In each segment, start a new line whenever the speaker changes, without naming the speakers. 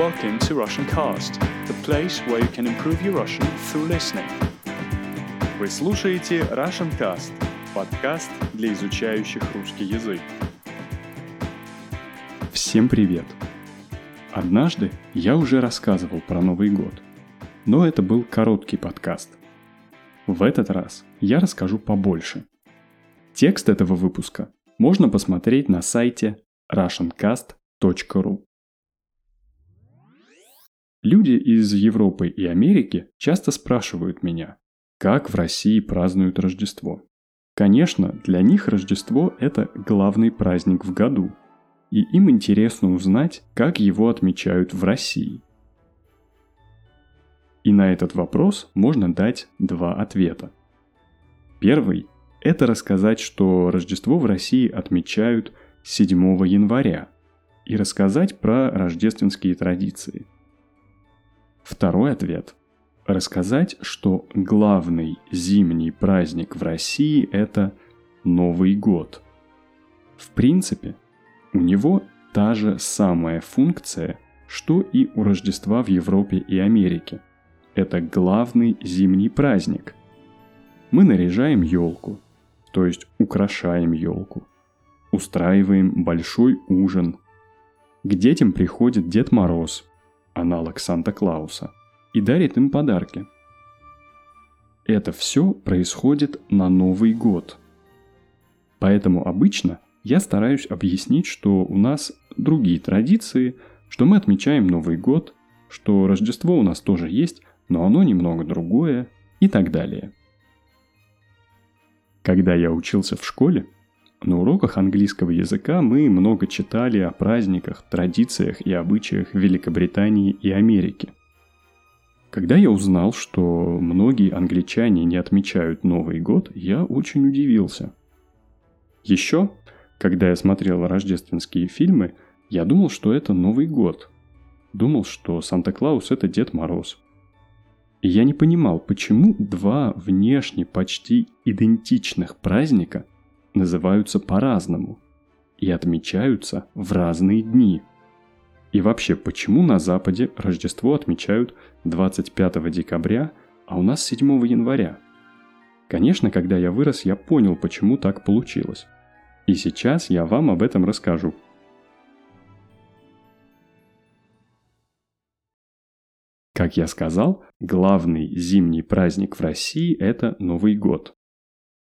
Welcome to Russian Cast, the place where you can improve your Russian through listening.
Вы слушаете Russian Cast, подкаст для изучающих русский язык. Всем привет! Однажды я уже рассказывал про Новый год, но это был короткий подкаст. В этот раз я расскажу побольше. Текст этого выпуска можно посмотреть на сайте russiancast.ru. Люди из Европы и Америки часто спрашивают меня, как в России празднуют Рождество. Конечно, для них Рождество – это главный праздник в году, и им интересно узнать, как его отмечают в России. И на этот вопрос можно дать два ответа. Первый – это рассказать, что Рождество в России отмечают 7 января, и рассказать про рождественские традиции – Второй ответ – рассказать, что главный зимний праздник в России – это Новый год. В принципе, у него та же самая функция, что и у Рождества в Европе и Америке. Это главный зимний праздник. Мы наряжаем елку, то есть украшаем елку. Устраиваем большой ужин. К детям приходит Дед Мороз – аналог Санта-Клауса, и дарит им подарки. Это все происходит на Новый год. Поэтому обычно я стараюсь объяснить, что у нас другие традиции, что мы отмечаем Новый год, что Рождество у нас тоже есть, но оно немного другое и так далее. Когда я учился в школе, на уроках английского языка мы много читали о праздниках, традициях и обычаях Великобритании и Америки. Когда я узнал, что многие англичане не отмечают Новый год, я очень удивился. Еще, когда я смотрел рождественские фильмы, я думал, что это Новый год. Думал, что Санта-Клаус – это Дед Мороз. И я не понимал, почему два внешне почти идентичных праздника – называются по-разному и отмечаются в разные дни. И вообще, почему на Западе Рождество отмечают 25 декабря, а у нас 7 января? Конечно, когда я вырос, я понял, почему так получилось. И сейчас я вам об этом расскажу. Как я сказал, главный зимний праздник в России – это Новый год.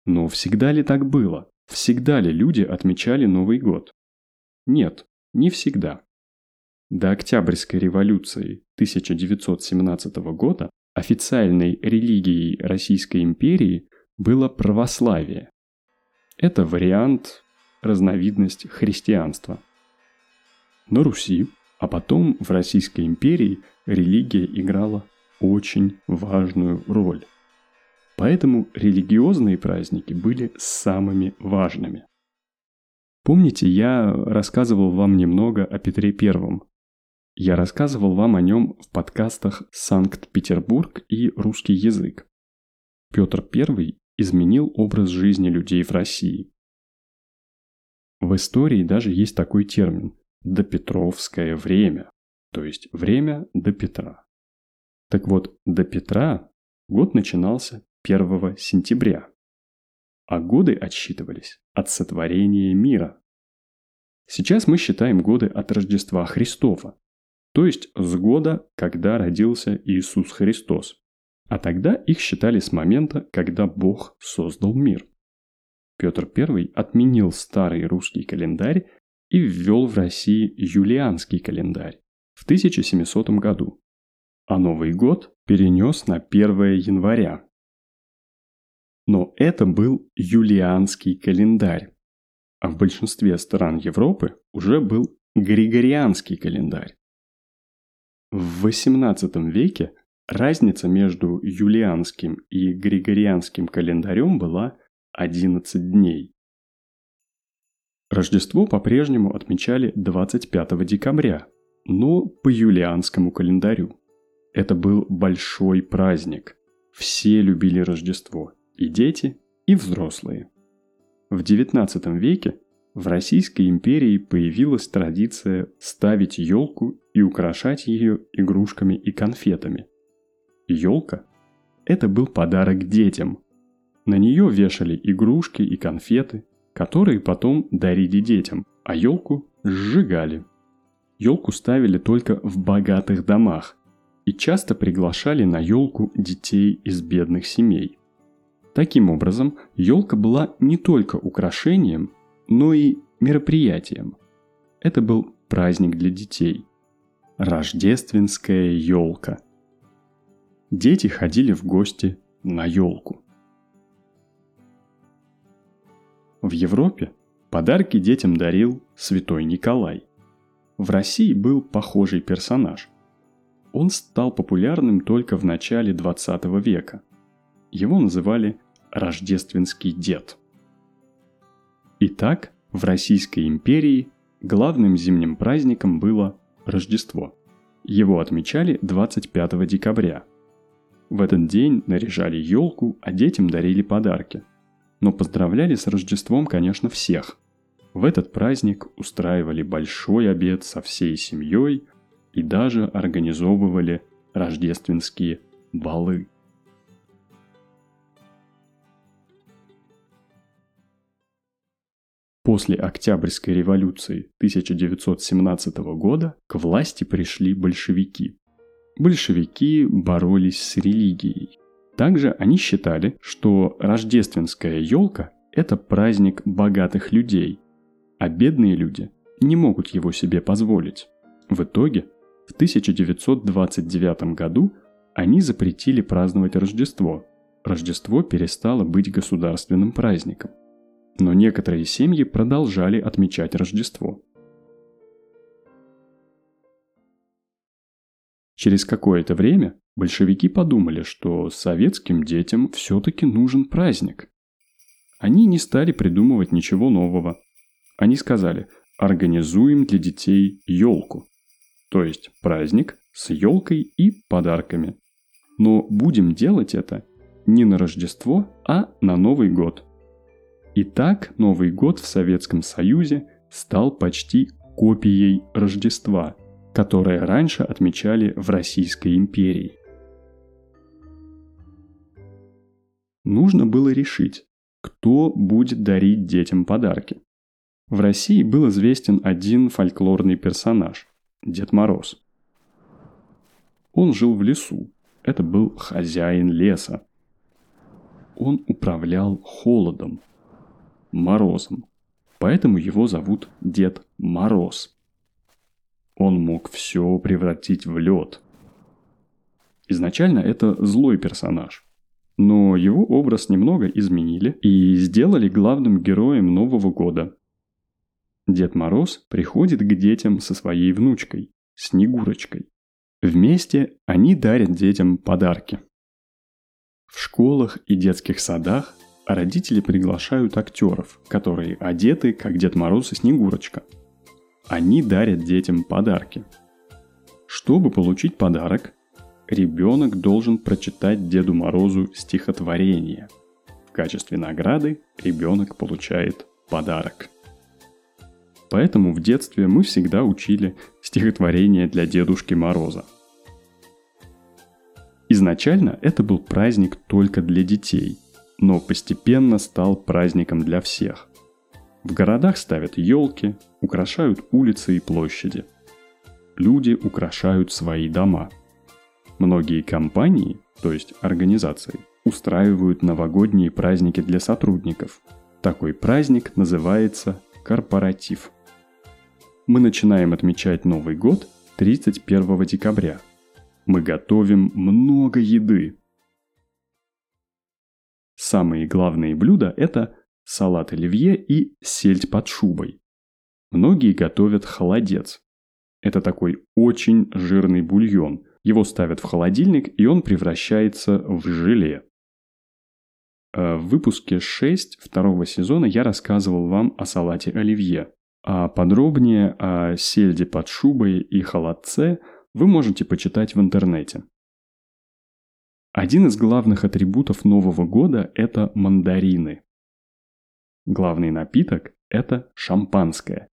Но всегда ли так было? Всегда ли люди отмечали Новый год? Нет, не всегда. До Октябрьской революции 1917 года официальной религией Российской империи было православие. Это вариант, разновидность христианства. На Руси, а потом в Российской империи религия играла очень важную роль. Поэтому религиозные праздники были самыми важными. Помните, я рассказывал вам немного о Петре Первом. Я рассказывал вам о нем в подкастах «Санкт-Петербург» и «Русский язык». Петр I изменил образ жизни людей в России. В истории даже есть такой термин – «допетровское время», то есть время до Петра. Так вот, до Петра год начинался 1 сентября, а годы отсчитывались от сотворения мира. Сейчас мы считаем годы от Рождества Христова, то есть с года, когда родился Иисус Христос, а тогда их считали с момента, когда Бог создал мир. Петр I отменил старый русский календарь и ввел в России юлианский календарь в 1700 году, а Новый год перенес на 1 января но это был юлианский календарь. А в большинстве стран Европы уже был григорианский календарь. В XVIII веке разница между юлианским и григорианским календарем была 11 дней. Рождество по-прежнему отмечали 25 декабря, но по юлианскому календарю. Это был большой праздник. Все любили Рождество – и дети, и взрослые. В XIX веке В Российской империи появилась традиция ставить елку и украшать ее игрушками и конфетами. Елка – это был подарок детям. На нее вешали игрушки и конфеты, которые потом дарили детям, а елку сжигали. Елку ставили только в богатых домах и часто приглашали на елку детей из бедных семей. Таким образом, елка была не только украшением, но и мероприятием. Это был праздник для детей. Рождественская елка. Дети ходили в гости на елку. В Европе подарки детям дарил святой Николай. В России был похожий персонаж. Он стал популярным только в начале 20 века. Его называли «рождественский дед». Итак, в Российской империи главным зимним праздником было Рождество. Его отмечали 25 декабря. В этот день наряжали елку, а детям дарили подарки – но поздравляли с Рождеством, конечно, всех. В этот праздник устраивали большой обед со всей семьей и даже организовывали рождественские балы. После Октябрьской революции 1917 года к власти пришли большевики. Большевики боролись с религией. Также они считали, что рождественская елка – это праздник богатых людей, а бедные люди не могут его себе позволить. В итоге в 1929 году они запретили праздновать Рождество. Рождество перестало быть государственным праздником. Но некоторые семьи продолжали отмечать Рождество. Через какое-то время большевики подумали, что советским детям все-таки нужен праздник. Они не стали придумывать ничего нового. Они сказали, организуем для детей елку. То есть праздник с елкой и подарками. Но будем делать это не на Рождество, а на Новый год. И так Новый год в Советском Союзе стал почти копией Рождества – которые раньше отмечали в Российской империи. Нужно было решить, кто будет дарить детям подарки. В России был известен один фольклорный персонаж – Дед Мороз. Он жил в лесу, это был хозяин леса. Он управлял холодом, морозом, поэтому его зовут Дед Мороз. Он мог все превратить в лед. Изначально это злой персонаж. Но его образ немного изменили и сделали главным героем Нового года. Дед Мороз приходит к детям со своей внучкой, Снегурочкой. Вместе они дарят детям подарки. В школах и детских садах родители приглашают актеров, которые одеты как Дед Мороз и Снегурочка – они дарят детям подарки. Чтобы получить подарок, ребенок должен прочитать Деду Морозу стихотворение. В качестве награды ребенок получает подарок. Поэтому в детстве мы всегда учили стихотворение для Дедушки Мороза. Изначально это был праздник только для детей, но постепенно стал праздником для всех. В городах ставят елки, украшают улицы и площади. Люди украшают свои дома. Многие компании, то есть организации, устраивают новогодние праздники для сотрудников. Такой праздник называется корпоратив. Мы начинаем отмечать Новый год 31 декабря. Мы готовим много еды. Самые главные блюда – это салат оливье и сельдь под шубой. Многие готовят холодец. Это такой очень жирный бульон. Его ставят в холодильник, и он превращается в желе. Э, в выпуске 6 второго сезона я рассказывал вам о салате оливье. А подробнее о сельде под шубой и холодце вы можете почитать в интернете. Один из главных атрибутов Нового года – это мандарины. Главный напиток – это шампанское.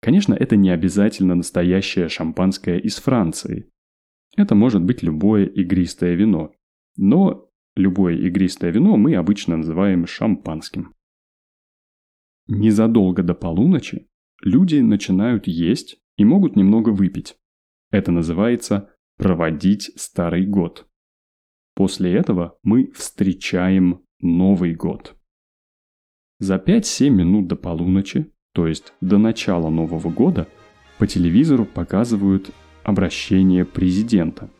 Конечно, это не обязательно настоящее шампанское из Франции. Это может быть любое игристое вино. Но любое игристое вино мы обычно называем шампанским. Незадолго до полуночи люди начинают есть и могут немного выпить. Это называется проводить старый год. После этого мы встречаем Новый год. За 5-7 минут до полуночи, то есть до начала Нового года, по телевизору показывают обращение президента.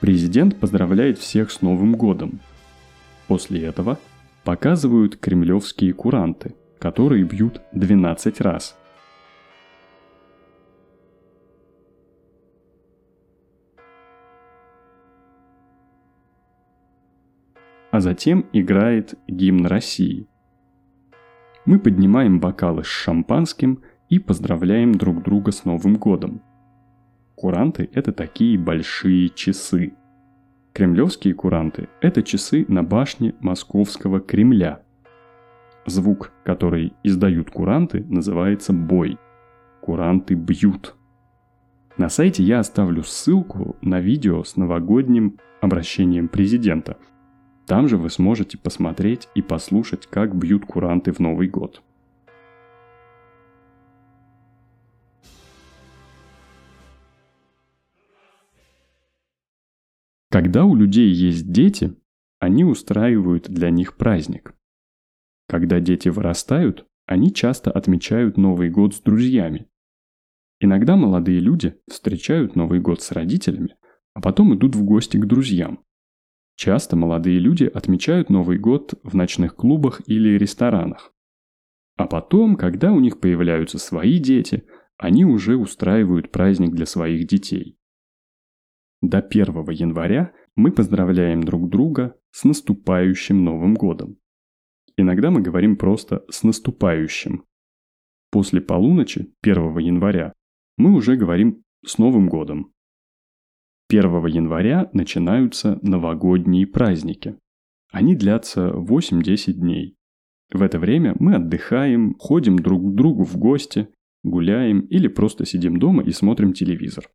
Президент поздравляет всех с Новым годом. После этого показывают кремлевские куранты, которые бьют 12 раз – а затем играет гимн России. Мы поднимаем бокалы с шампанским и поздравляем друг друга с Новым годом. Куранты – это такие большие часы. Кремлевские куранты – это часы на башне Московского Кремля. Звук, который издают куранты, называется бой. Куранты бьют. На сайте я оставлю ссылку на видео с новогодним обращением президента – там же вы сможете посмотреть и послушать, как бьют куранты в Новый год. Когда у людей есть дети, они устраивают для них праздник. Когда дети вырастают, они часто отмечают Новый год с друзьями. Иногда молодые люди встречают Новый год с родителями, а потом идут в гости к друзьям. Часто молодые люди отмечают Новый год в ночных клубах или ресторанах. А потом, когда у них появляются свои дети, они уже устраивают праздник для своих детей. До 1 января мы поздравляем друг друга с наступающим Новым годом. Иногда мы говорим просто «с наступающим». После полуночи 1 января мы уже говорим «с Новым годом». 1 января начинаются новогодние праздники. Они длятся 8-10 дней. В это время мы отдыхаем, ходим друг к другу в гости, гуляем или просто сидим дома и смотрим телевизор.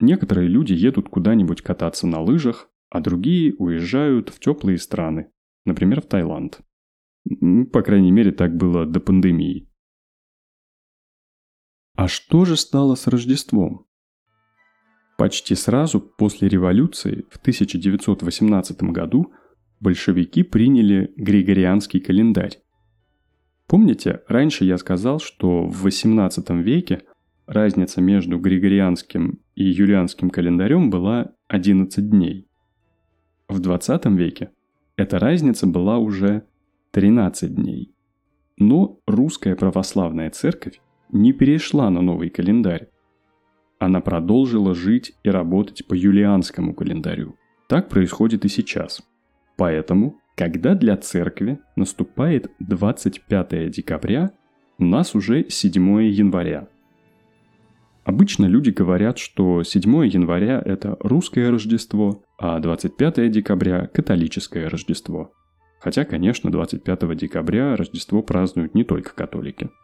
Некоторые люди едут куда-нибудь кататься на лыжах, а другие уезжают в теплые страны, например, в Таиланд. По крайней мере, так было до пандемии. А что же стало с Рождеством? Почти сразу после революции в 1918 году большевики приняли Григорианский календарь. Помните, раньше я сказал, что в XVIII веке разница между Григорианским и Юлианским календарем была 11 дней. В 20 веке эта разница была уже 13 дней. Но русская православная церковь не перешла на новый календарь, она продолжила жить и работать по юлианскому календарю. Так происходит и сейчас. Поэтому, когда для церкви наступает 25 декабря, у нас уже 7 января. Обычно люди говорят, что 7 января – это русское Рождество, а 25 декабря – католическое Рождество. Хотя, конечно, 25 декабря Рождество празднуют не только католики –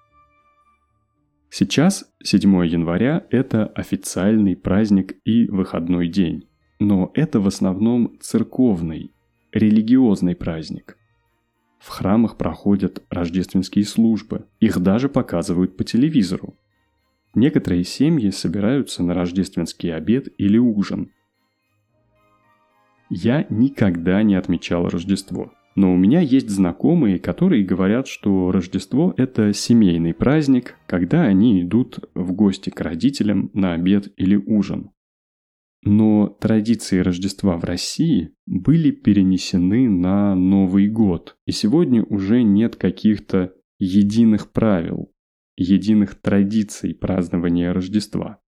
Сейчас 7 января – это официальный праздник и выходной день. Но это в основном церковный, религиозный праздник. В храмах проходят рождественские службы, их даже показывают по телевизору. Некоторые семьи собираются на рождественский обед или ужин. Я никогда не отмечал Рождество – но у меня есть знакомые, которые говорят, что Рождество – это семейный праздник, когда они идут в гости к родителям на обед или ужин. Но традиции Рождества в России были перенесены на Новый год, и сегодня уже нет каких-то единых правил, единых традиций празднования Рождества.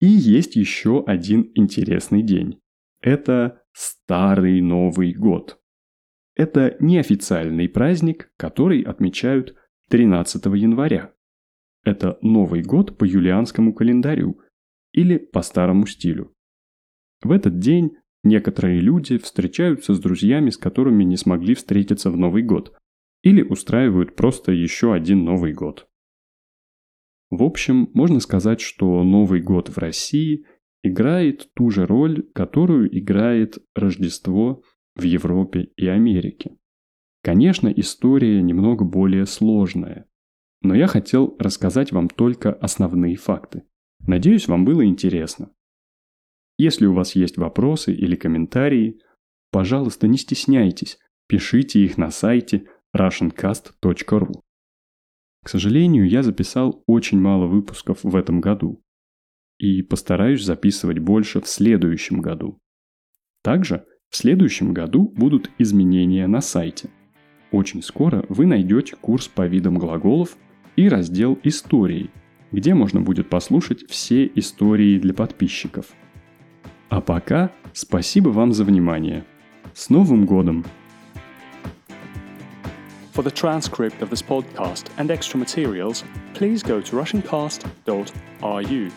И есть еще один интересный день. Это Старый Новый год. Это неофициальный праздник, который отмечают 13 января. Это Новый год по юлианскому календарю или по старому стилю. В этот день некоторые люди встречаются с друзьями, с которыми не смогли встретиться в Новый год, или устраивают просто еще один Новый год. В общем, можно сказать, что Новый год в России играет ту же роль, которую играет Рождество в Европе и Америке. Конечно, история немного более сложная, но я хотел рассказать вам только основные факты. Надеюсь, вам было интересно. Если у вас есть вопросы или комментарии, пожалуйста, не стесняйтесь, пишите их на сайте russiancast.ru. К сожалению, я записал очень мало выпусков в этом году и постараюсь записывать больше в следующем году. Также в следующем году будут изменения на сайте. Очень скоро вы найдете курс по видам глаголов и раздел «Истории», где можно будет послушать все истории для подписчиков. А пока спасибо вам за внимание. С Новым годом!
For the transcript of this podcast and extra materials, please go to russiancast.ru.